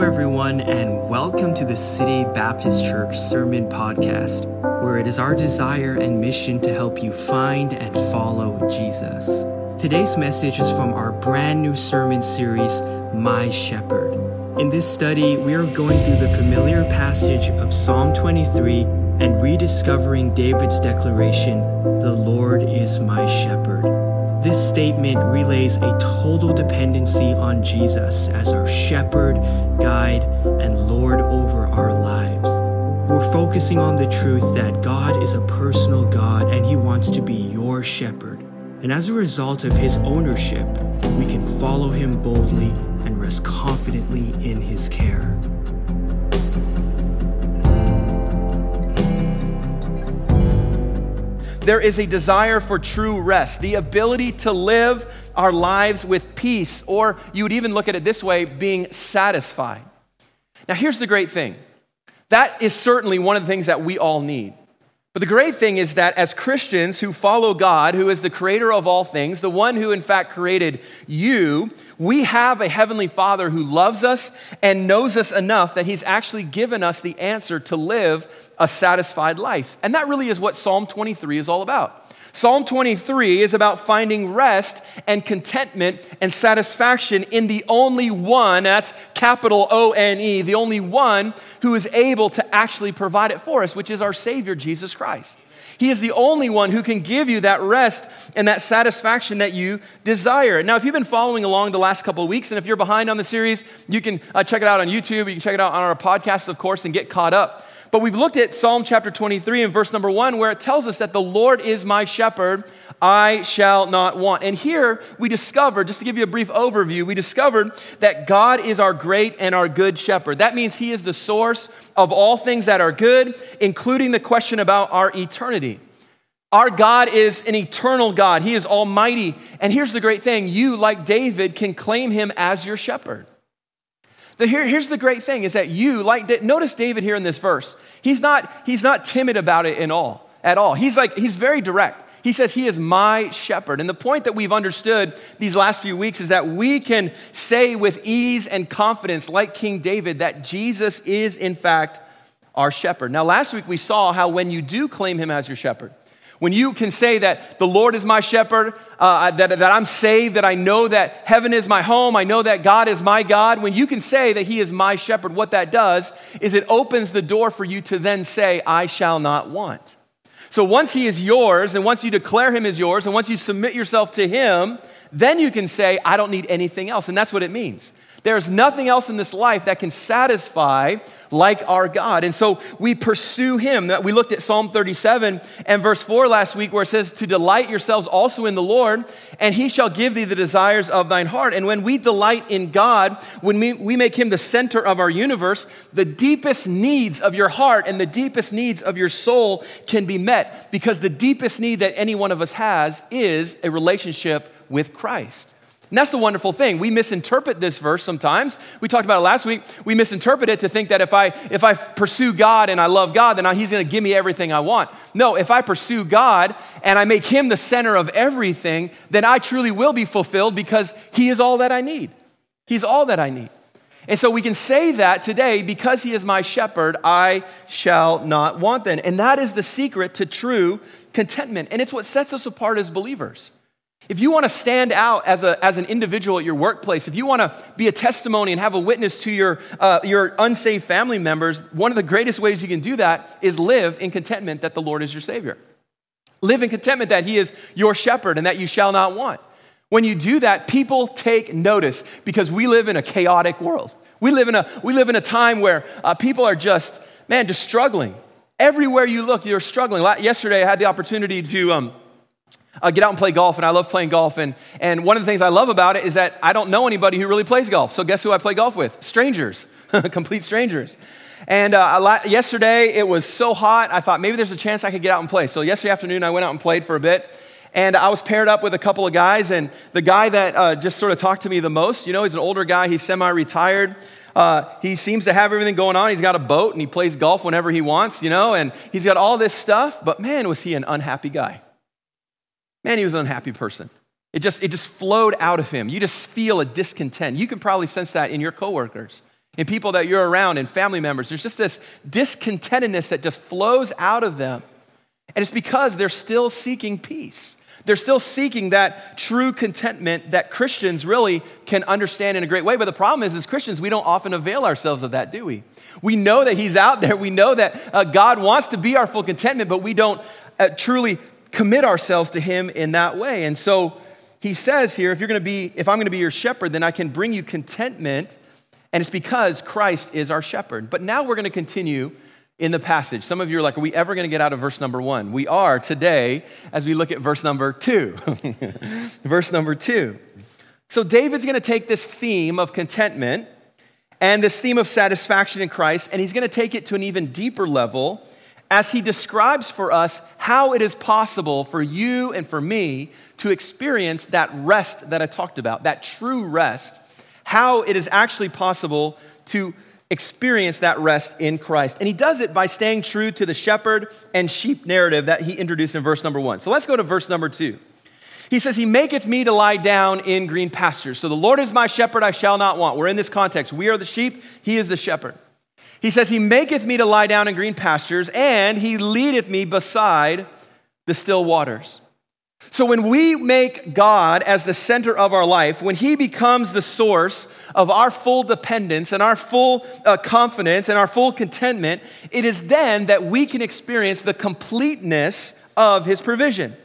Hello, everyone, and welcome to the City Baptist Church Sermon Podcast, where it is our desire and mission to help you find and follow Jesus. Today's message is from our brand new sermon series, My Shepherd. In this study, we are going through the familiar passage of Psalm 23 and rediscovering David's declaration, The Lord is my shepherd. This statement relays a total dependency on Jesus as our shepherd, guide, and Lord over our lives. We're focusing on the truth that God is a personal God and He wants to be your shepherd. And as a result of His ownership, we can follow Him boldly and rest confidently in His care. There is a desire for true rest, the ability to live our lives with peace, or you would even look at it this way being satisfied. Now, here's the great thing that is certainly one of the things that we all need. But the great thing is that as Christians who follow God, who is the creator of all things, the one who in fact created you, we have a heavenly Father who loves us and knows us enough that he's actually given us the answer to live a satisfied life. And that really is what Psalm 23 is all about. Psalm 23 is about finding rest and contentment and satisfaction in the only one, that's capital O N E, the only one who is able to actually provide it for us, which is our Savior, Jesus Christ. He is the only one who can give you that rest and that satisfaction that you desire. Now, if you've been following along the last couple of weeks, and if you're behind on the series, you can uh, check it out on YouTube. You can check it out on our podcast, of course, and get caught up. But we've looked at Psalm chapter 23 and verse number one, where it tells us that the Lord is my shepherd, I shall not want. And here we discovered, just to give you a brief overview, we discovered that God is our great and our good shepherd. That means He is the source of all things that are good, including the question about our eternity. Our God is an eternal God. He is almighty. And here's the great thing you, like David, can claim him as your shepherd. The, here, here's the great thing is that you, like, notice David here in this verse. He's not, he's not timid about it in all, at all. He's like, he's very direct. He says, He is my shepherd. And the point that we've understood these last few weeks is that we can say with ease and confidence, like King David, that Jesus is, in fact, our shepherd. Now, last week we saw how when you do claim Him as your shepherd, when you can say that the Lord is my shepherd, uh, that, that I'm saved, that I know that heaven is my home, I know that God is my God, when you can say that He is my shepherd, what that does is it opens the door for you to then say, I shall not want. So once He is yours, and once you declare Him as yours, and once you submit yourself to Him, then you can say, I don't need anything else. And that's what it means. There's nothing else in this life that can satisfy like our God. And so we pursue him. That We looked at Psalm 37 and verse 4 last week where it says, To delight yourselves also in the Lord, and he shall give thee the desires of thine heart. And when we delight in God, when we, we make him the center of our universe, the deepest needs of your heart and the deepest needs of your soul can be met because the deepest need that any one of us has is a relationship with Christ. And that's the wonderful thing. We misinterpret this verse sometimes. We talked about it last week. We misinterpret it to think that if I if I pursue God and I love God, then he's going to give me everything I want. No, if I pursue God and I make him the center of everything, then I truly will be fulfilled because he is all that I need. He's all that I need. And so we can say that today because he is my shepherd, I shall not want then. And that is the secret to true contentment. And it's what sets us apart as believers. If you want to stand out as, a, as an individual at your workplace, if you want to be a testimony and have a witness to your, uh, your unsaved family members, one of the greatest ways you can do that is live in contentment that the Lord is your Savior. Live in contentment that He is your shepherd and that you shall not want. When you do that, people take notice because we live in a chaotic world. We live in a, we live in a time where uh, people are just, man, just struggling. Everywhere you look, you're struggling. Yesterday, I had the opportunity to. Um, uh, get out and play golf, and I love playing golf. And, and one of the things I love about it is that I don't know anybody who really plays golf. So guess who I play golf with? Strangers, complete strangers. And uh, yesterday it was so hot, I thought maybe there's a chance I could get out and play. So yesterday afternoon I went out and played for a bit. And I was paired up with a couple of guys, and the guy that uh, just sort of talked to me the most, you know, he's an older guy, he's semi retired. Uh, he seems to have everything going on. He's got a boat and he plays golf whenever he wants, you know, and he's got all this stuff. But man, was he an unhappy guy. Man, he was an unhappy person. It just, it just flowed out of him. You just feel a discontent. You can probably sense that in your coworkers, in people that you're around, in family members. There's just this discontentedness that just flows out of them. And it's because they're still seeking peace. They're still seeking that true contentment that Christians really can understand in a great way. But the problem is, as Christians, we don't often avail ourselves of that, do we? We know that He's out there. We know that uh, God wants to be our full contentment, but we don't uh, truly commit ourselves to Him in that way. And so He says here, if you're going to be, if I'm going to be your shepherd, then I can bring you contentment. And it's because Christ is our shepherd. But now we're going to continue in the passage. Some of you are like, are we ever going to get out of verse number one? We are today as we look at verse number two. verse number two. So David's going to take this theme of contentment and this theme of satisfaction in Christ, and he's going to take it to an even deeper level as he describes for us how it is possible for you and for me to experience that rest that I talked about, that true rest, how it is actually possible to experience that rest in Christ. And he does it by staying true to the shepherd and sheep narrative that he introduced in verse number one. So let's go to verse number two. He says, He maketh me to lie down in green pastures. So the Lord is my shepherd, I shall not want. We're in this context. We are the sheep, He is the shepherd. He says, He maketh me to lie down in green pastures, and He leadeth me beside the still waters. So when we make God as the center of our life, when He becomes the source of our full dependence and our full uh, confidence and our full contentment, it is then that we can experience the completeness of His provision.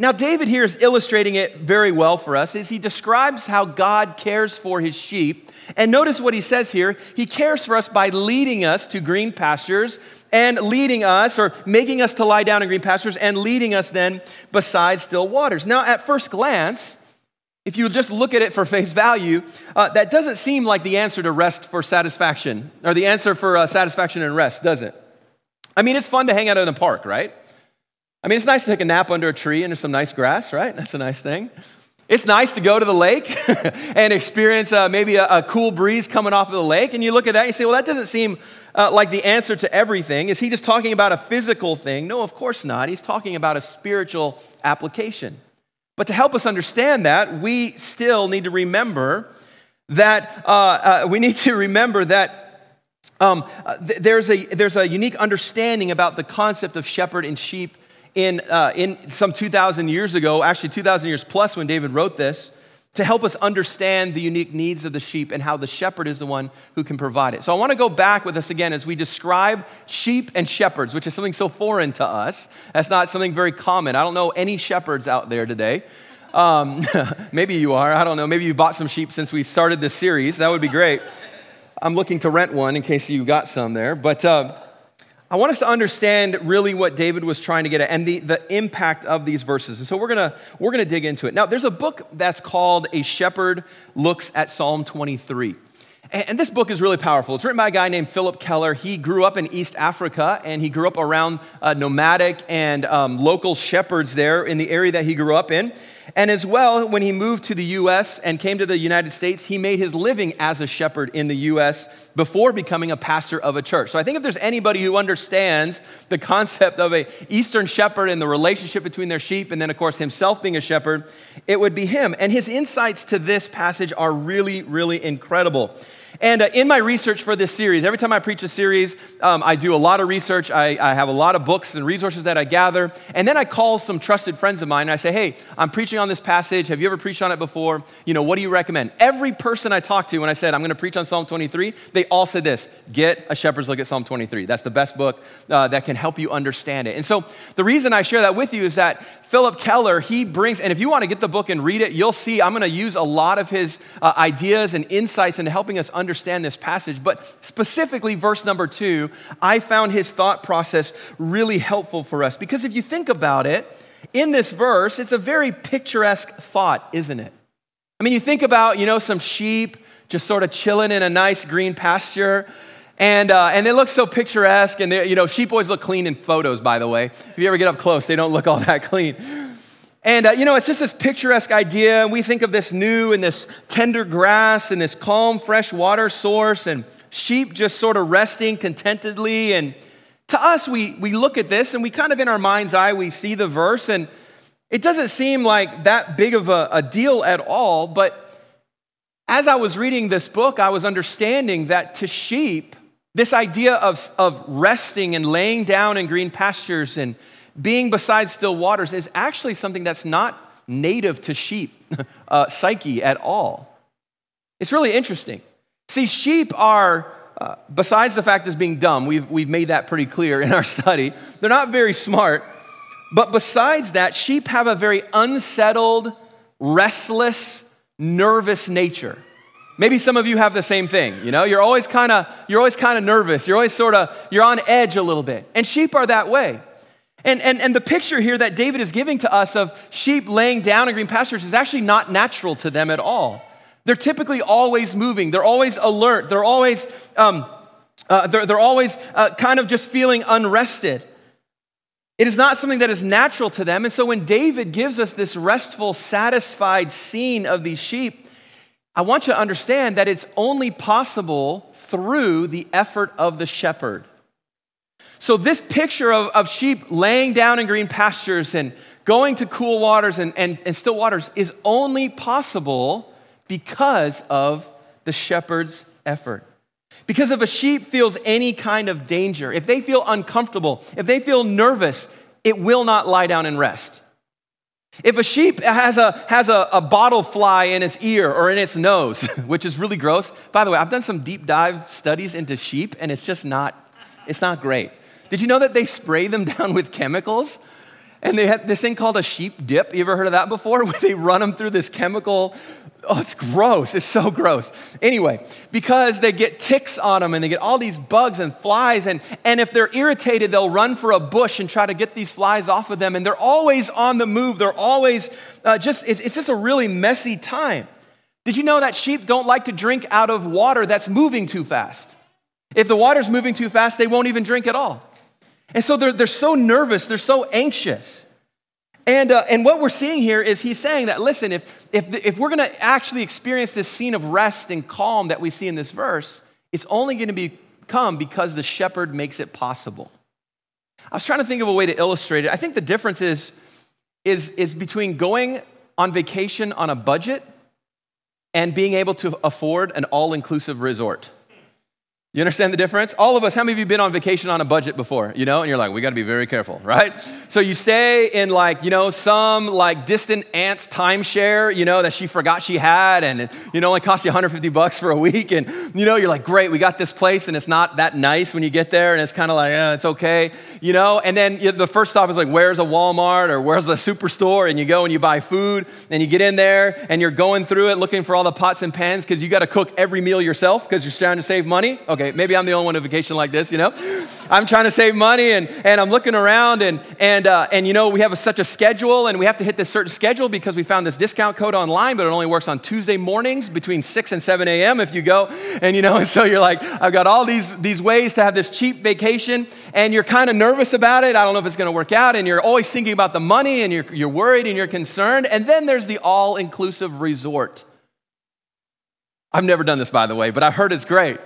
Now, David here is illustrating it very well for us as he describes how God cares for his sheep. And notice what he says here He cares for us by leading us to green pastures and leading us, or making us to lie down in green pastures, and leading us then beside still waters. Now, at first glance, if you just look at it for face value, uh, that doesn't seem like the answer to rest for satisfaction, or the answer for uh, satisfaction and rest, does it? I mean, it's fun to hang out in a park, right? I mean, it's nice to take a nap under a tree and there's some nice grass, right? That's a nice thing. It's nice to go to the lake and experience uh, maybe a, a, cool breeze coming off of the lake. And you look at that and you say, well, that doesn't seem uh, like the answer to everything. Is he just talking about a physical thing? No, of course not. He's talking about a spiritual application. But to help us understand that, we still need to remember that, uh, uh we need to remember that um, uh, th- there's, a, there's a unique understanding about the concept of shepherd and sheep in, uh, in some 2,000 years ago, actually 2,000 years plus when David wrote this, to help us understand the unique needs of the sheep and how the shepherd is the one who can provide it. So I want to go back with us again as we describe sheep and shepherds, which is something so foreign to us. That's not something very common. I don't know any shepherds out there today. Um, maybe you are. I don't know. Maybe you bought some sheep since we started this series. That would be great. I'm looking to rent one in case you got some there. But. Uh, I want us to understand really what David was trying to get at and the, the impact of these verses. And so we're gonna, we're gonna dig into it. Now, there's a book that's called A Shepherd Looks at Psalm 23. And this book is really powerful. It's written by a guy named Phillip Keller. He grew up in East Africa and he grew up around uh, nomadic and um, local shepherds there in the area that he grew up in. And as well, when he moved to the US and came to the United States, he made his living as a shepherd in the US before becoming a pastor of a church. So I think if there's anybody who understands the concept of a Eastern shepherd and the relationship between their sheep, and then of course himself being a shepherd, it would be him. And his insights to this passage are really, really incredible. And uh, in my research for this series, every time I preach a series, um, I do a lot of research. I, I, have a lot of books and resources that I gather. And then I call some trusted friends of mine and I say, hey, I'm preaching on this passage. Have you ever preached on it before? You know, what do you recommend? Every person I talked to when I said, I'm going to preach on Psalm 23, they all said this get a shepherd's look at Psalm 23. That's the best book uh, that can help you understand it. And so the reason I share that with you is that Phillip Keller, he brings, and if you want to get the book and read it, you'll see I'm going to use a lot of his uh, ideas and insights into helping us understand this passage. But specifically, verse number two, I found his thought process really helpful for us. Because if you think about it, in this verse, it's a very picturesque thought, isn't it? I mean, you think about, you know, some sheep just sort of chilling in a nice green pasture. And, uh, and it looks so picturesque. And, you know, sheep always look clean in photos, by the way. If you ever get up close, they don't look all that clean. And, uh, you know, it's just this picturesque idea. We think of this new and this tender grass and this calm, fresh water source and sheep just sort of resting contentedly. And to us, we, we look at this and we kind of, in our mind's eye, we see the verse and it doesn't seem like that big of a, a deal at all. But as I was reading this book, I was understanding that to sheep, this idea of, of resting and laying down in green pastures and being beside still waters is actually something that's not native to sheep uh, psyche at all. It's really interesting. See, sheep are, uh, besides the fact of being dumb, we've, we've made that pretty clear in our study, they're not very smart. But besides that, sheep have a very unsettled, restless, nervous nature. Maybe some of you have the same thing, you know? You're always kind of you're always kind of nervous. You're always sort of you're on edge a little bit. And sheep are that way. And, and, and the picture here that David is giving to us of sheep laying down in green pastures is actually not natural to them at all. They're typically always moving, they're always alert, they're always, um, uh, they're, they're always uh, kind of just feeling unrested. It is not something that is natural to them. And so when David gives us this restful, satisfied scene of these sheep, I want you to understand that it's only possible through the effort of the shepherd. So, this picture of, of sheep laying down in green pastures and going to cool waters and, and, and still waters is only possible because of the shepherd's effort. Because if a sheep feels any kind of danger, if they feel uncomfortable, if they feel nervous, it will not lie down and rest. If a sheep has a, has a, a bottle fly in its ear or in its nose, which is really gross, by the way, I've done some deep dive studies into sheep and it's just not, it's not great. Did you know that they spray them down with chemicals? And they had this thing called a sheep dip. You ever heard of that before? Where they run them through this chemical. Oh, it's gross. It's so gross. Anyway, because they get ticks on them and they get all these bugs and flies. And, and if they're irritated, they'll run for a bush and try to get these flies off of them. And they're always on the move. They're always uh, just, it's, it's just a really messy time. Did you know that sheep don't like to drink out of water that's moving too fast? If the water's moving too fast, they won't even drink at all. And so they're, they're so nervous, they're so anxious. And, uh, and what we're seeing here is he's saying that, listen, if, if, if we're going to actually experience this scene of rest and calm that we see in this verse, it's only going to become because the shepherd makes it possible. I was trying to think of a way to illustrate it. I think the difference is, is, is between going on vacation on a budget and being able to afford an all inclusive resort. You understand the difference? All of us, how many of you been on vacation on a budget before? You know, and you're like, we got to be very careful, right? So you stay in like, you know, some like distant aunt's timeshare, you know, that she forgot she had, and it, you know, only cost you 150 bucks for a week, and you know, you're like, great, we got this place, and it's not that nice when you get there, and it's kind of like, eh, it's okay, you know. And then the first stop is like, where's a Walmart or where's a superstore, and you go and you buy food, and you get in there, and you're going through it looking for all the pots and pans because you got to cook every meal yourself because you're trying to save money. Okay Okay, maybe I'm the only one on vacation like this, you know? I'm trying to save money and, and I'm looking around and, and, uh, and you know, we have a, such a schedule and we have to hit this certain schedule because we found this discount code online, but it only works on Tuesday mornings between 6 and 7 a.m. if you go. And, you know, and so you're like, I've got all these, these ways to have this cheap vacation and you're kind of nervous about it. I don't know if it's going to work out. And you're always thinking about the money and you're, you're worried and you're concerned. And then there's the all inclusive resort. I've never done this, by the way, but I've heard it's great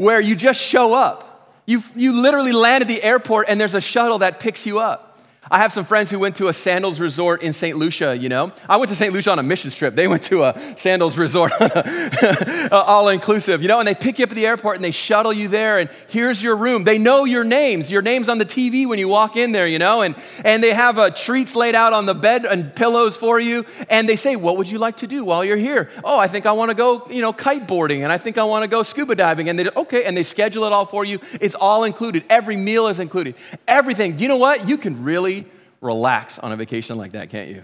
where you just show up. You, you literally land at the airport and there's a shuttle that picks you up. I have some friends who went to a sandals resort in St. Lucia, you know. I went to St. Lucia on a missions trip. They went to a sandals resort, all inclusive, you know, and they pick you up at the airport and they shuttle you there and here's your room. They know your names. Your name's on the TV when you walk in there, you know, and, and they have uh, treats laid out on the bed and pillows for you. And they say, What would you like to do while you're here? Oh, I think I want to go, you know, kiteboarding and I think I want to go scuba diving. And they, okay, and they schedule it all for you. It's all included. Every meal is included. Everything. Do you know what? You can really relax on a vacation like that, can't you?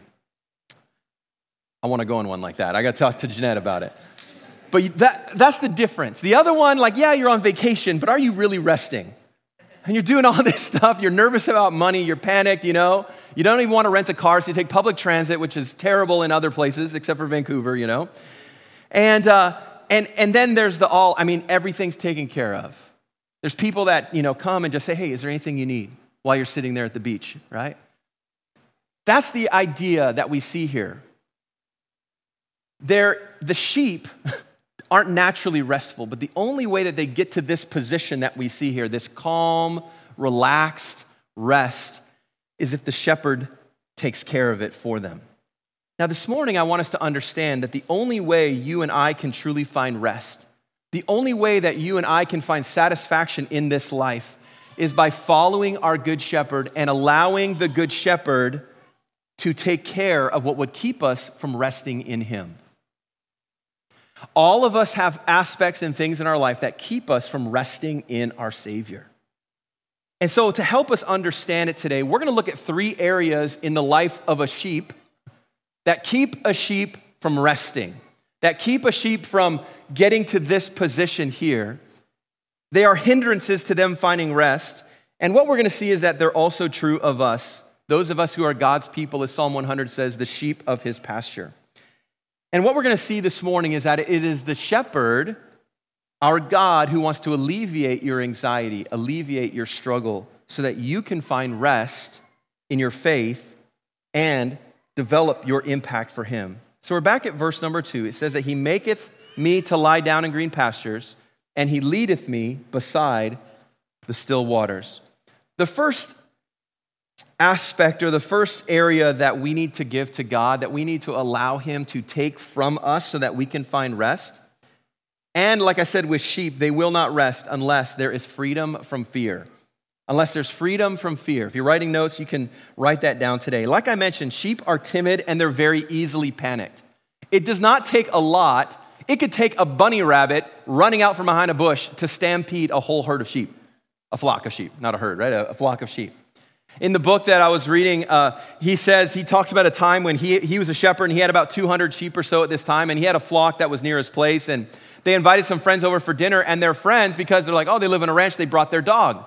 I want to go on one like that. I got to talk to Jeanette about it. But that, that's the difference. The other one, like, yeah, you're on vacation, but are you really resting? And you're doing all this stuff. You're nervous about money. You're panicked, you know. You don't even want to rent a car, so you take public transit, which is terrible in other places except for Vancouver, you know. And, uh, and, and then there's the all, I mean, everything's taken care of. There's people that, you know, come and just say, hey, is there anything you need while you're sitting there at the beach, right? That's the idea that we see here. They're, the sheep aren't naturally restful, but the only way that they get to this position that we see here, this calm, relaxed rest, is if the shepherd takes care of it for them. Now, this morning, I want us to understand that the only way you and I can truly find rest, the only way that you and I can find satisfaction in this life, is by following our Good Shepherd and allowing the Good Shepherd to take care of what would keep us from resting in Him. All of us have aspects and things in our life that keep us from resting in our Savior. And so, to help us understand it today, we're going to look at three areas in the life of a sheep that keep a sheep from resting, that keep a sheep from getting to this position here. They are hindrances to them finding rest. And what we're going to see is that they're also true of us, those of us who are God's people, as Psalm 100 says, the sheep of his pasture. And what we're going to see this morning is that it is the shepherd, our God, who wants to alleviate your anxiety, alleviate your struggle, so that you can find rest in your faith and develop your impact for him. So we're back at verse number two. It says that he maketh me to lie down in green pastures, and he leadeth me beside the still waters. The first aspect or the first area that we need to give to God, that we need to allow Him to take from us so that we can find rest. And like I said with sheep, they will not rest unless there is freedom from fear. Unless there's freedom from fear. If you're writing notes, you can write that down today. Like I mentioned, sheep are timid and they're very easily panicked. It does not take a lot. It could take a bunny rabbit running out from behind a bush to stampede a whole herd of sheep, a flock of sheep, not a herd, right? A, flock of sheep. In the book that I was reading, uh, he says, he talks about a time when he, he was a shepherd and he had about 200 sheep or so at this time, and he had a flock that was near his place. And they invited some friends over for dinner, and their friends, because they're like, oh, they live in a ranch, they brought their dog.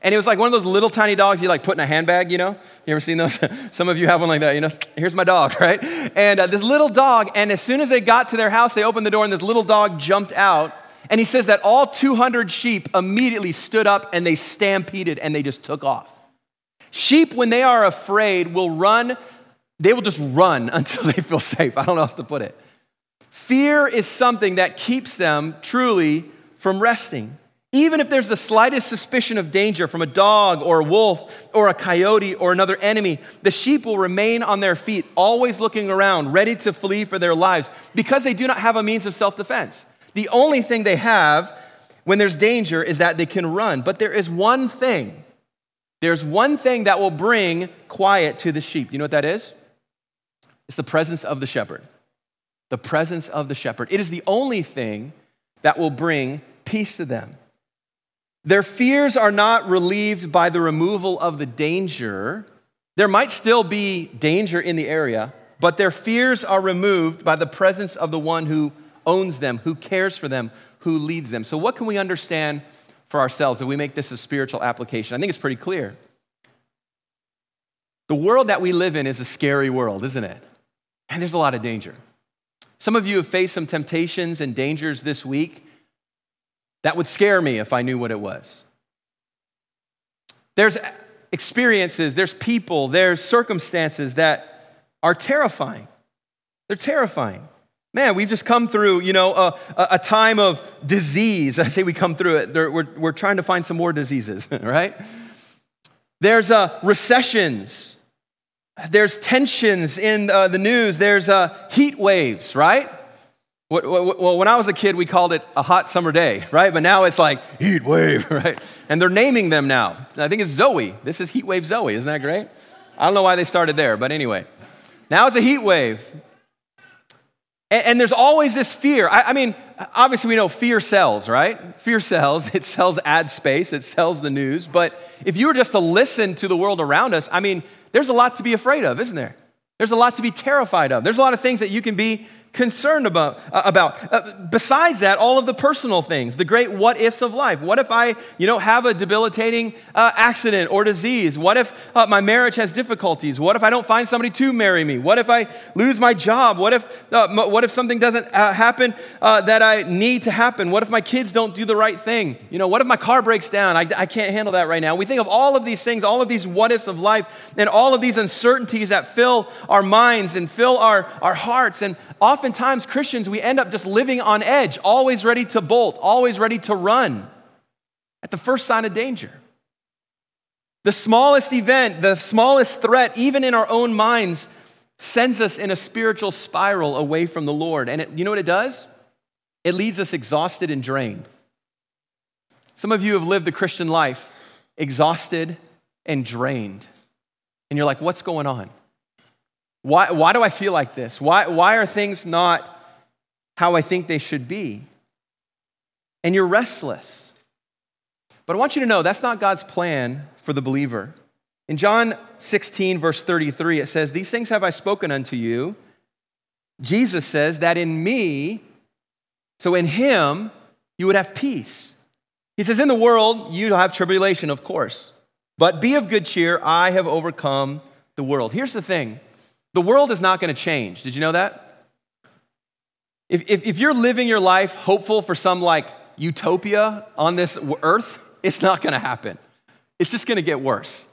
And it was like one of those little tiny dogs you like put in a handbag, you know? You ever seen those? Some of you have one like that, you know? Here's my dog, right? And uh, this little dog, and as soon as they got to their house, they opened the door, and this little dog jumped out. And he says that all 200 sheep immediately stood up and they stampeded and they just took off. Sheep, when they are afraid, will run, they will just run until they feel safe. I don't know how else to put it. Fear is something that keeps them truly from resting. Even if there's the slightest suspicion of danger from a dog or a wolf or a coyote or another enemy, the sheep will remain on their feet, always looking around, ready to flee for their lives because they do not have a means of self defense. The only thing they have when there's danger is that they can run. But there is one thing there's one thing that will bring quiet to the sheep. You know what that is? It's the presence of the shepherd. The presence of the shepherd. It is the only thing that will bring peace to them. Their fears are not relieved by the removal of the danger. There might still be danger in the area, but their fears are removed by the presence of the one who owns them, who cares for them, who leads them. So, what can we understand for ourselves if we make this a spiritual application. I think it's pretty clear. The world that we live in is a scary world, isn't it? And there's a lot of danger. Some of you have faced some temptations and dangers this week that would scare me if I knew what it was. There's experiences, there's people, there's circumstances that are terrifying. They're terrifying. Man, we've just come through, you know, a, a time of disease. I say we come through it. We're, we're trying to find some more diseases, right? There's uh, recessions. There's tensions in uh, the news. There's uh, heat waves, right? Well, when I was a kid, we called it a hot summer day, right? But now it's like heat wave, right? And they're naming them now. I think it's Zoe. This is heat wave Zoe. Isn't that great? I don't know why they started there, but anyway. Now it's a heat wave. And, and there's always this fear. I, I mean, obviously, we know fear sells, right? Fear sells. It sells ad space, it sells the news. But if you were just to listen to the world around us, I mean, there's a lot to be afraid of, isn't there? There's a lot to be terrified of. There's a lot of things that you can be concerned about. Uh, about. Uh, besides that, all of the personal things, the great what ifs of life. What if I, you know, have a debilitating uh, accident or disease? What if uh, my marriage has difficulties? What if I don't find somebody to marry me? What if I lose my job? What if, what if something doesn't happen that I need to happen? What if my kids don't do the right thing? You know, what if my car breaks down? I, I can't handle that right now. We think of all of these things, all of these what ifs of life, and all of these uncertainties that fill our minds and fill our, our hearts. And oftentimes, Christians, we end up just living on edge, always ready to bolt, always ready to run at the first sign of danger. The smallest event, the smallest threat, even in our own minds, sends us in a spiritual spiral away from the Lord. And it, you know what it does? It leaves us exhausted and drained. Some of you have lived the Christian life exhausted and drained. And you're like, what's going on? Why, why do I feel like this? Why, why are things not how I think they should be? And you're restless. But I want you to know that's not God's plan for the believer. In John 16, verse 33, it says, These things have I spoken unto you. Jesus says that in me, so in him, you would have peace. He says, In the world, you'll have tribulation, of course, but be of good cheer. I have overcome the world. Here's the thing the world is not going to change. Did you know that? If, if, if, you're living your life hopeful for some like utopia on this earth, it's not going to happen. It's just going to get worse.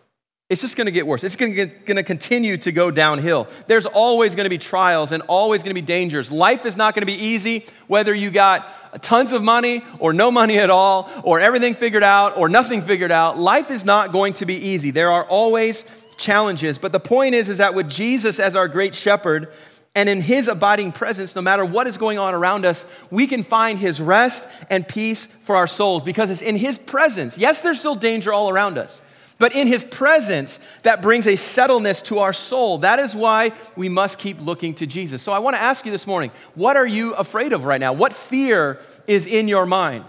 It's just going to get worse. It's going to continue to go downhill. There's always going to be trials and always going to be dangers. Life is not going to be easy, whether you got tons of money or no money at all, or everything figured out or nothing figured out. Life is not going to be easy. There are always challenges. But the point is, is that with Jesus as our great shepherd, and in his abiding presence, no matter what is going on around us, we can find his rest and peace for our souls because it's in his presence. Yes, there's still danger all around us. But in his presence, that brings a settledness to our soul. That is why we must keep looking to Jesus. So I want to ask you this morning what are you afraid of right now? What fear is in your mind?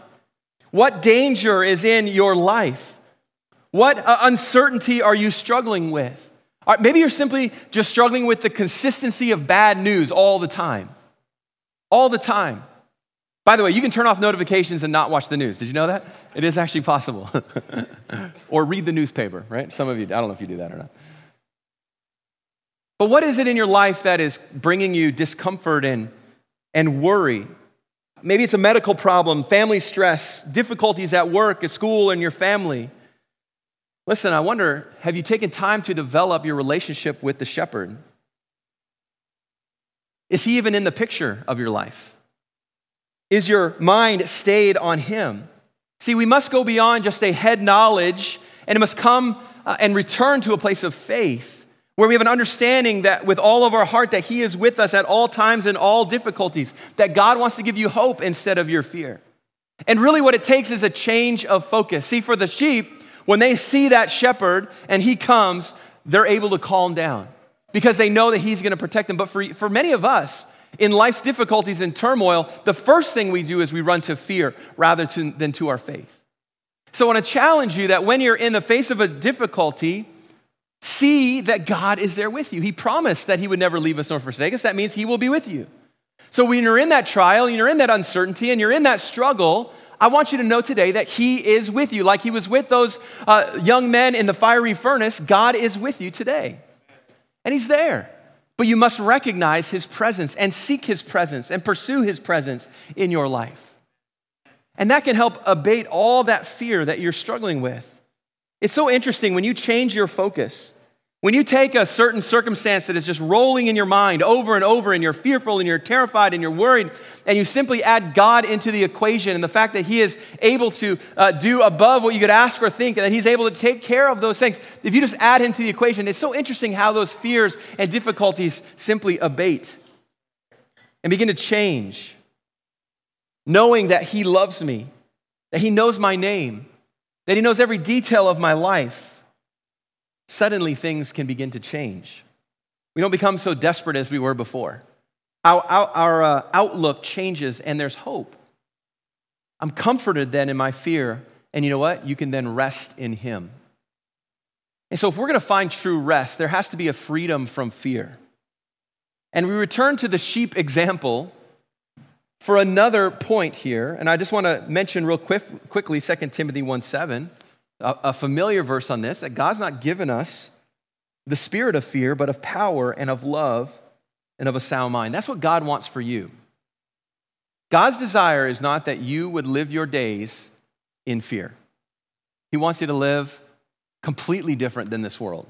What danger is in your life? What uncertainty are you struggling with? Maybe you're simply just struggling with the consistency of bad news all the time. All the time. By the way, you can turn off notifications and not watch the news. Did you know that? It is actually possible. or read the newspaper, right? Some of you, I don't know if you do that or not. But what is it in your life that is bringing you discomfort and, and worry? Maybe it's a medical problem, family stress, difficulties at work, at school, and your family. Listen, I wonder have you taken time to develop your relationship with the shepherd? Is he even in the picture of your life? Is your mind stayed on Him? See, we must go beyond just a head knowledge and it must come uh, and return to a place of faith where we have an understanding that with all of our heart that He is with us at all times and all difficulties, that God wants to give you hope instead of your fear. And really, what it takes is a change of focus. See, for the sheep, when they see that shepherd and he comes, they're able to calm down because they know that he's going to protect them. But for, for many of us, in life's difficulties and turmoil, the first thing we do is we run to fear rather to, than to our faith. So I want to challenge you that when you're in the face of a difficulty, see that God is there with you. He promised that He would never leave us nor forsake us. That means He will be with you. So when you're in that trial, and you're in that uncertainty, and you're in that struggle, I want you to know today that He is with you. Like He was with those uh, young men in the fiery furnace, God is with you today. And He's there. But you must recognize his presence and seek his presence and pursue his presence in your life. And that can help abate all that fear that you're struggling with. It's so interesting when you change your focus when you take a certain circumstance that is just rolling in your mind over and over, and you're fearful and you're terrified and you're worried, and you simply add God into the equation and the fact that He is able to uh, do above what you could ask or think, and that He's able to take care of those things, if you just add Him to the equation, it's so interesting how those fears and difficulties simply abate and begin to change. Knowing that He loves me, that He knows my name, that He knows every detail of my life suddenly things can begin to change. We don't become so desperate as we were before. Our, our, our uh, outlook changes and there's hope. I'm comforted then in my fear, and you know what? You can then rest in Him. And so, if we're going to find true rest, there has to be a freedom from fear. And we return to the sheep example for another point here. And I just want to mention real quick, quickly 2 Timothy 1 7 a, familiar verse on this that God's not given us the spirit of fear, but of power and of love and of a sound mind. That's what God wants for you. God's desire is not that you would live your days in fear. He wants you to live completely different than this world.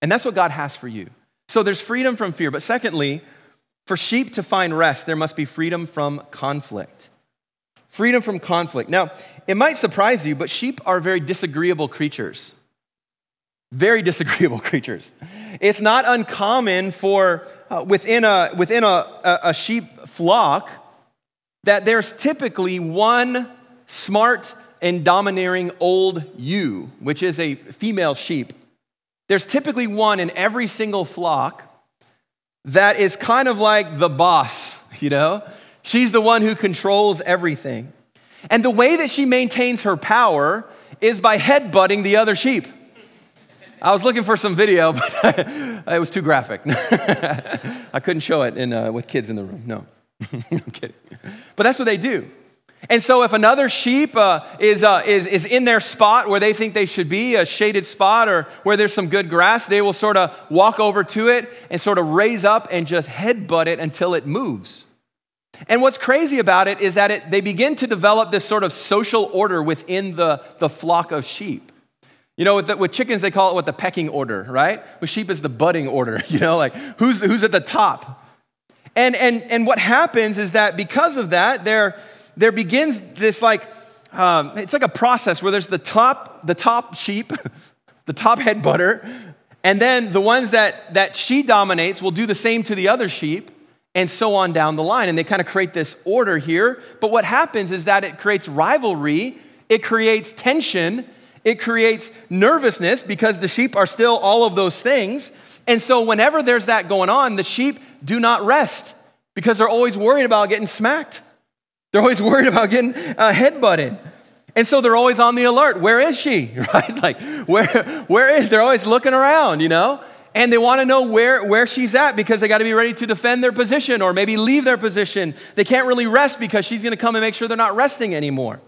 And that's what God has for you. So there's freedom from fear. But secondly, for sheep to find rest, there must be freedom from conflict. Freedom from conflict. Now, it might surprise you, but sheep are very disagreeable creatures. very disagreeable creatures. It's not uncommon for uh, within, a, within a, a, sheep flock that there's typically one smart and domineering old ewe, which is a female sheep. There's typically one in every single flock that is kind of like the boss, you know? She's the one who controls everything. And the way that she maintains her power is by headbutting the other sheep. I was looking for some video, but it was too graphic. I couldn't show it in, uh, with kids in the room. No, I'm kidding. But that's what they do. And so, if another sheep uh, is, uh, is, is in their spot where they think they should be, a shaded spot or where there's some good grass, they will sort of walk over to it and sort of raise up and just headbutt it until it moves. And what's crazy about it is that it, they begin to develop this sort of social order within the, the flock of sheep. You know, with, the, with chickens, they call it what the pecking order, right? With sheep, it's the butting order, you know, like who's, who's at the top. And, and, and what happens is that because of that, there, there begins this like, um, it's like a process where there's the top, the top sheep, the top head butter, and then the ones that, that she dominates will do the same to the other sheep, and so on down the line. And they kind of create this order here. But what happens is that it creates rivalry, it creates tension, it creates nervousness because the sheep are still all of those things. And so, whenever there's that going on, the sheep do not rest because they're always worried about getting smacked. They're always worried about getting uh, headbutted. And so they're always on the alert. Where is she? Right? Like, where, where is, they're always looking around, you know? And they want to know where, where she's at because they got to be ready to defend their position or maybe leave their position. They can't really rest because she's going to come and make sure they're not resting anymore.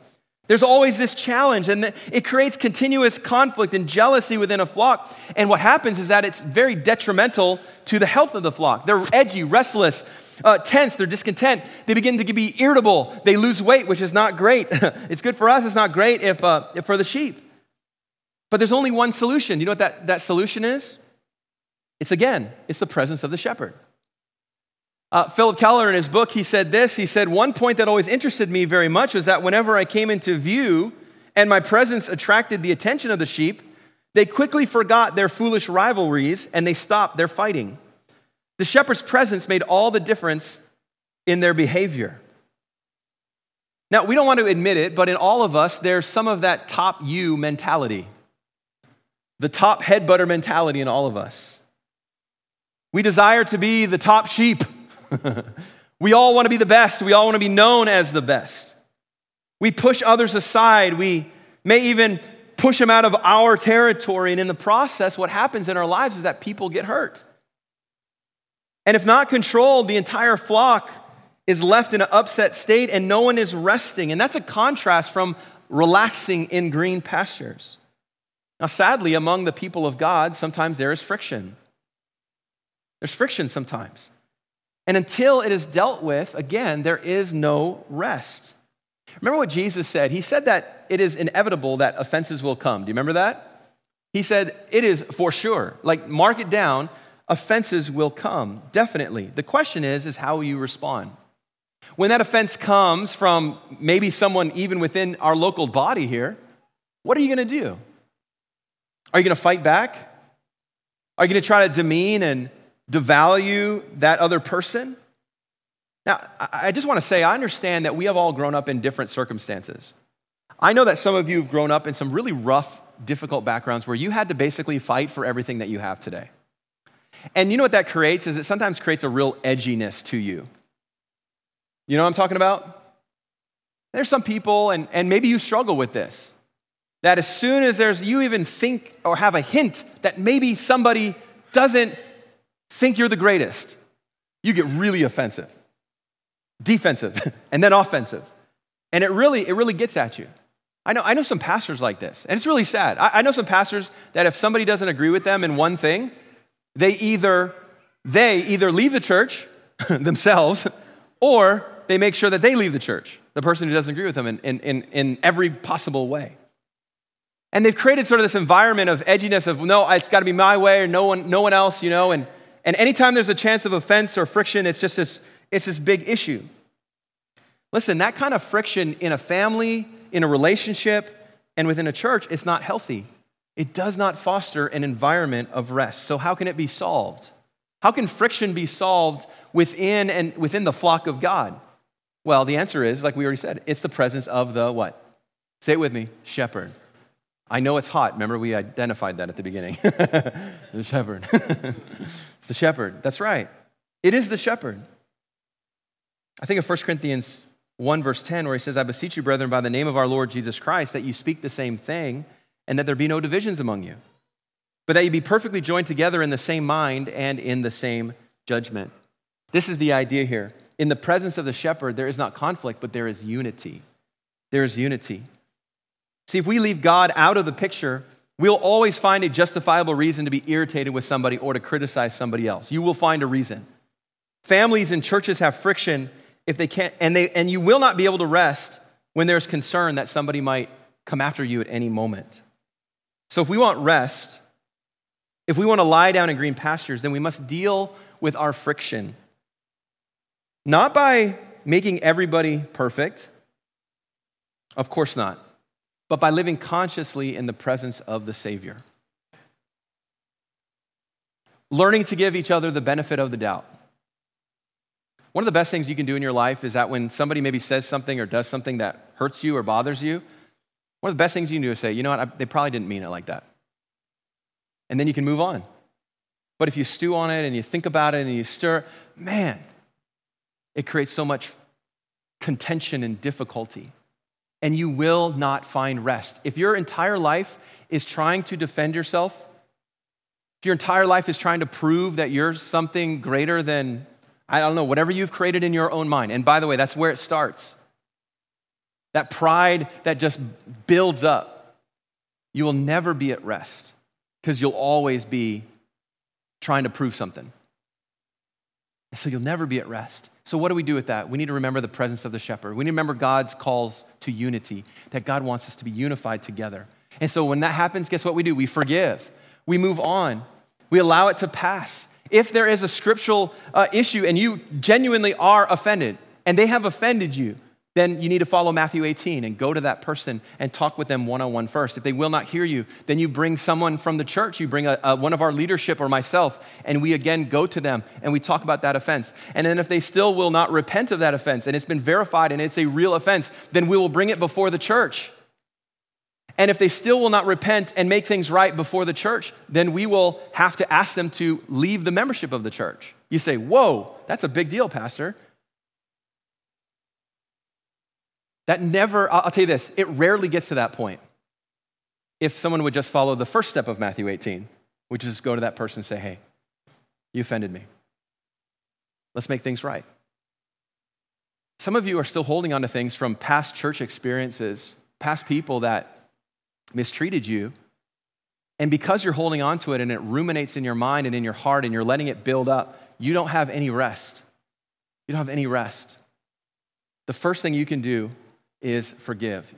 There's always this challenge, and it creates continuous conflict and jealousy within a flock. And what happens is that it's very detrimental to the health of the flock. They're edgy, restless, uh, tense, they're discontent. They begin to be irritable. They lose weight, which is not great. it's good for us, it's not great if, uh, if for the sheep. But there's only one solution. You know what that, that solution is? It's again, it's the presence of the shepherd. Uh, Phillip Keller, in his book, he said this. He said, One point that always interested me very much was that whenever I came into view and my presence attracted the attention of the sheep, they quickly forgot their foolish rivalries and they stopped their fighting. The shepherd's presence made all the difference in their behavior. Now, we don't want to admit it, but in all of us, there's some of that top you mentality, the top head butter mentality in all of us. We desire to be the top sheep. we all want to be the best. We all want to be known as the best. We push others aside. We may even push them out of our territory. And in the process, what happens in our lives is that people get hurt. And if not controlled, the entire flock is left in an upset state and no one is resting. And that's a contrast from relaxing in green pastures. Now, sadly, among the people of God, sometimes there is friction. There's friction sometimes. And until it is dealt with, again, there is no rest. Remember what Jesus said? He said that it is inevitable that offenses will come. Do you remember that? He said, it is for sure. Like, mark it down. Offenses will come, definitely. The question is, is how you respond. When that offense comes from maybe someone even within our local body here, what are you going to do? Are you going to fight back? Are you going to try to demean and devalue that other person. Now, I just want to say, I understand that we have all grown up in different circumstances. I know that some of you have grown up in some really rough, difficult backgrounds where you had to basically fight for everything that you have today. And you know what that creates is it sometimes creates a real edginess to you. You know what I'm talking about? There's some people, and, and maybe you struggle with this, that as soon as there's you even think or have a hint that maybe somebody doesn't think you're the greatest, you get really offensive, defensive, and then offensive. And it really, it really gets at you. I know, I know some pastors like this, and it's really sad. I, I know some pastors that if somebody doesn't agree with them in one thing, they either they either leave the church themselves or they make sure that they leave the church, the person who doesn't agree with them in, in, in, in every possible way. And they've created sort of this environment of edginess of no, it's got to be my way or no one, no one else, you know, and and anytime there's a chance of offense or friction, it's just this, it's this big issue. Listen, that kind of friction in a family, in a relationship, and within a church is not healthy. it does not foster an environment of rest. So, how can it be solved? How can friction be solved within and within the flock of God? Well, the answer is, like we already said, it's the presence of the what? Say it with me, shepherd. I know it's hot. Remember, we identified that at the beginning. the shepherd. it's the shepherd. That's right. It is the shepherd. I think of 1 Corinthians 1, verse 10, where he says, I beseech you, brethren, by the name of our Lord Jesus Christ, that you speak the same thing and that there be no divisions among you, but that you be perfectly joined together in the same mind and in the same judgment. This is the idea here. In the presence of the shepherd, there is not conflict, but there is unity. There is unity. See, if we leave God out of the picture, we'll always find a justifiable reason to be irritated with somebody or to criticize somebody else. You will find a reason. Families and churches have friction if they can't, and, they, and you will not be able to rest when there's concern that somebody might come after you at any moment. So if we want rest, if we want to lie down in green pastures, then we must deal with our friction. Not by making everybody perfect, of course not, but by living consciously in the presence of the Savior. Learning to give each other the benefit of the doubt. One of the best things you can do in your life is that when somebody maybe says something or does something that hurts you or bothers you, one of the best things you can do is say, you know what, I, they probably didn't mean it like that. And then you can move on. But if you stew on it and you think about it and you stir, man, it creates so much contention and difficulty. And you will not find rest. If your entire life is trying to defend yourself, if your entire life is trying to prove that you're something greater than I don't know, whatever you've created in your own mind. And by the way, that's where it starts. That pride that just builds up. You will never be at rest because you'll always be trying to prove something. So you'll never be at rest. So, what do we do with that? We need to remember the presence of the shepherd. We need to remember God's calls to unity, that God wants us to be unified together. And so, when that happens, guess what we do? We forgive, we move on, we allow it to pass. If there is a scriptural uh, issue and you genuinely are offended and they have offended you, then you need to follow Matthew 18 and go to that person and talk with them one on one first. If they will not hear you, then you bring someone from the church, you bring a, a, one of our leadership or myself, and we again go to them and we talk about that offense. And then if they still will not repent of that offense and it's been verified and it's a real offense, then we will bring it before the church. And if they still will not repent and make things right before the church, then we will have to ask them to leave the membership of the church. You say, Whoa, that's a big deal, Pastor. That never, I'll tell you this, it rarely gets to that point. If someone would just follow the first step of Matthew 18, which is go to that person and say, Hey, you offended me. Let's make things right. Some of you are still holding on to things from past church experiences, past people that mistreated you. And because you're holding on to it and it ruminates in your mind and in your heart and you're letting it build up, you don't have any rest. You don't have any rest. The first thing you can do is forgive.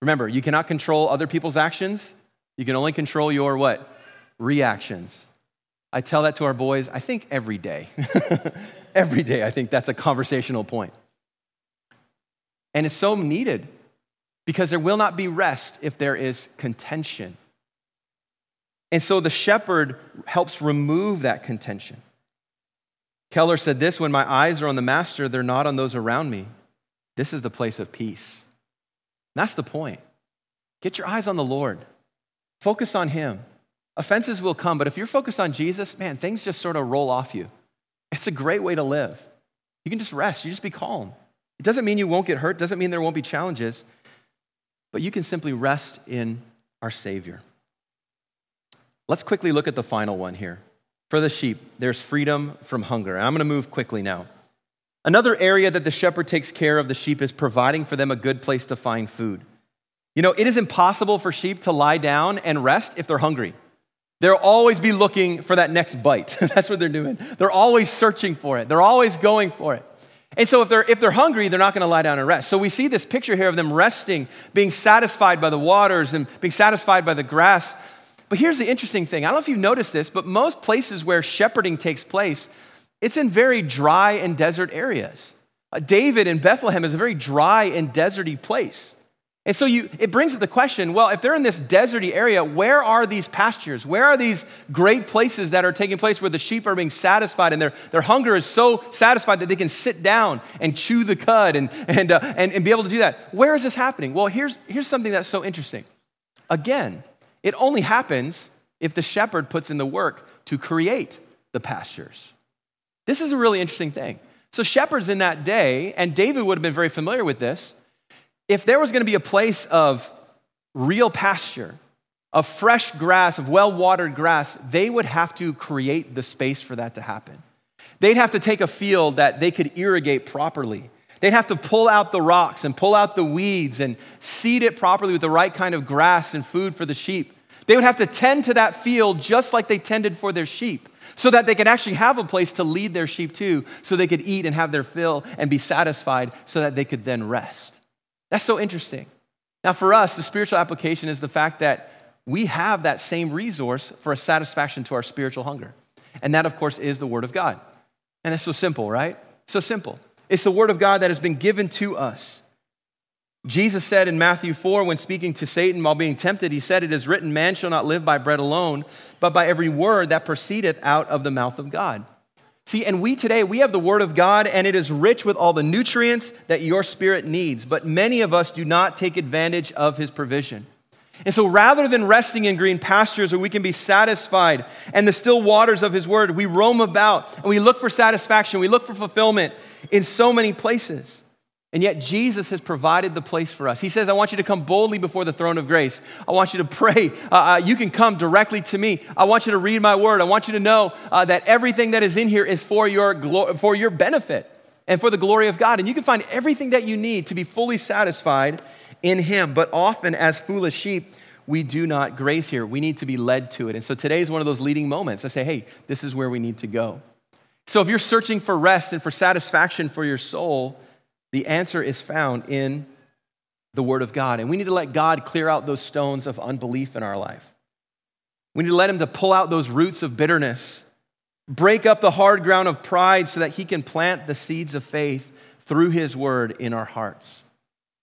Remember, you cannot control other people's actions. You can only control your what? Reactions. I tell that to our boys, I think every day. every day, I think that's a conversational point. And it's so needed because there will not be rest if there is contention. And so the shepherd helps remove that contention. Keller said this when my eyes are on the master, they're not on those around me. This is the place of peace. And that's the point. Get your eyes on the Lord, focus on Him. Offenses will come, but if you're focused on Jesus, man, things just sort of roll off you. It's a great way to live. You can just rest, you just be calm. It doesn't mean you won't get hurt, doesn't mean there won't be challenges but you can simply rest in our Savior. Let's quickly look at the final one here. For the sheep, there's freedom from hunger. I'm going to move quickly now. Another area that the shepherd takes care of the sheep is providing for them a good place to find food. You know, it is impossible for sheep to lie down and rest if they're hungry. They'll always be looking for that next bite. That's what they're doing. They're always searching for it, they're always going for it. And so if they're, if they're hungry, they're not going to lie down and rest. So we see this picture here of them resting, being satisfied by the waters and being satisfied by the grass. But here's the interesting thing. I don't know if you've noticed this, but most places where shepherding takes place, it's in very dry and desert areas. Uh, David in Bethlehem is a very dry and deserty place. And so you, it brings up the question well, if they're in this deserty area, where are these pastures? Where are these great places that are taking place where the sheep are being satisfied and their, their hunger is so satisfied that they can sit down and chew the cud and, and, uh, and, and be able to do that? Where is this happening? Well, here's, here's something that's so interesting. Again, it only happens if the shepherd puts in the work to create the pastures. This is a really interesting thing. So, shepherds in that day, and David would have been very familiar with this, if there was going to be a place of real pasture, of fresh grass, of well watered grass, they would have to create the space for that to happen. They'd have to take a field that they could irrigate properly. They'd have to pull out the rocks and pull out the weeds and seed it properly with the right kind of grass and food for the sheep. They would have to tend to that field just like they tended for their sheep so that they could actually have a place to lead their sheep to, so they could eat and have their fill and be satisfied so that they could then rest. That's so interesting. Now, for us, the spiritual application is the fact that we have that same resource for a satisfaction to our spiritual hunger. And that, of course, is the Word of God. And it's so simple, right? So simple. It's the Word of God that has been given to us. Jesus said in Matthew 4, when speaking to Satan while being tempted, he said, It is written, Man shall not live by bread alone, but by every word that proceedeth out of the mouth of God. See, and we today, we have the Word of God, and it is rich with all the nutrients that your spirit needs, but many of us do not take advantage of His provision. And so rather than resting in green pastures where we can be satisfied and the still waters of His Word, we roam about and we look for satisfaction, we look for fulfillment in so many places. And yet, Jesus has provided the place for us. He says, I want you to come boldly before the throne of grace. I want you to pray. Uh, uh, you can come directly to me. I want you to read my word. I want you to know uh, that everything that is in here is for your, glo- for your benefit and for the glory of God. And you can find everything that you need to be fully satisfied in Him. But often, as foolish sheep, we do not grace here. We need to be led to it. And so today is one of those leading moments. I say, hey, this is where we need to go. So if you're searching for rest and for satisfaction for your soul, the answer is found in the Word of God. And we need to let God clear out those stones of unbelief in our life. We need to let Him to pull out those roots of bitterness, break up the hard ground of pride so that He can plant the seeds of faith through His Word in our hearts.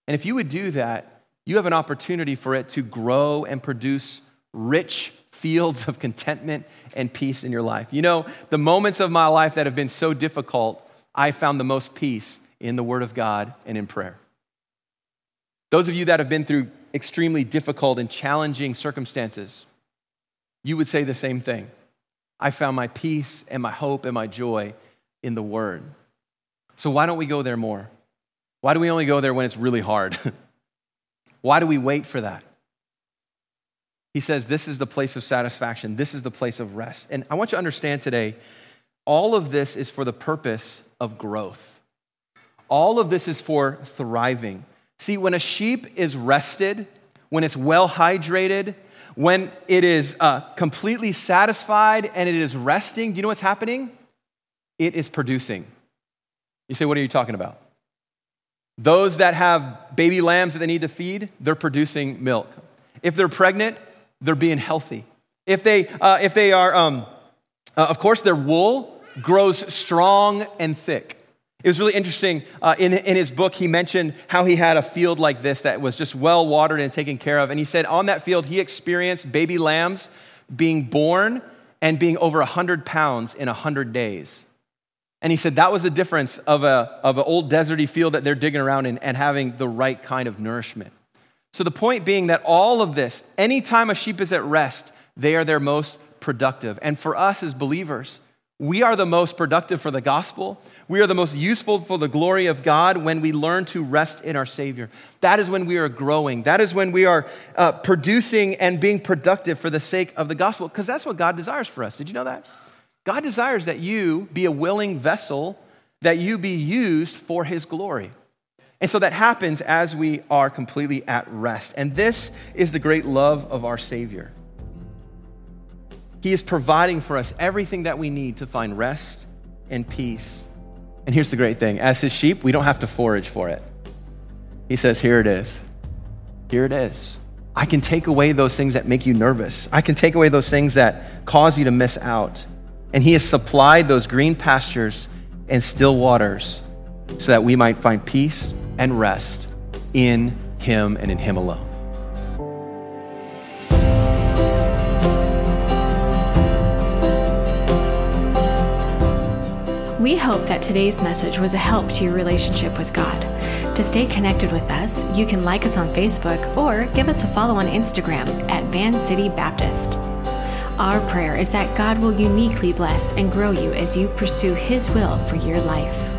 And if you would do that, you have an opportunity for it to grow and produce rich fields of contentment and peace in your life. You know, the moments of my life that have been so difficult, I found the most peace in the Word of God and in prayer. Those of you that have been through extremely difficult and challenging circumstances, you would say the same thing. I found my peace and my hope and my joy in the Word. So, why don't we go there more? Why do we only go there when it's really hard? why do we wait for that? He says, This is the place of satisfaction. This is the place of rest. And I want you to understand today, all of this is for the purpose of growth. All of this is for thriving. See, when a sheep is rested, when it's well hydrated, when it is uh, completely satisfied and it is resting, do you know what's happening? It is producing. You say, what are you talking about? Those that have baby lambs that they need to feed, they're producing milk. If they're pregnant, they're being healthy. If they, uh, if they are, um, uh, of course, their wool grows strong and thick. It was really interesting. Uh, in, in his book, he mentioned how he had a field like this that was just well watered and taken care of. And he said on that field, he experienced baby lambs being born and being over 100 pounds in 100 days. And he said that was the difference of, a, of an old deserty field that they're digging around in and having the right kind of nourishment. So the point being that all of this, anytime a sheep is at rest, they are their most productive. And for us as believers, we are the most productive for the gospel. We are the most useful for the glory of God when we learn to rest in our Savior. That is when we are growing. That is when we are uh, producing and being productive for the sake of the gospel, because that's what God desires for us. Did you know that? God desires that you be a willing vessel, that you be used for His glory. And so that happens as we are completely at rest. And this is the great love of our Savior. He is providing for us everything that we need to find rest and peace. And here's the great thing as his sheep, we don't have to forage for it. He says, Here it is. Here it is. I can take away those things that make you nervous. I can take away those things that cause you to miss out. And he has supplied those green pastures and still waters so that we might find peace and rest in Him and in Him alone. We hope that today's message was a help to your relationship with God. To stay connected with us, you can like us on Facebook or give us a follow on Instagram at Van City Baptist. Our prayer is that God will uniquely bless and grow you as you pursue His will for your life.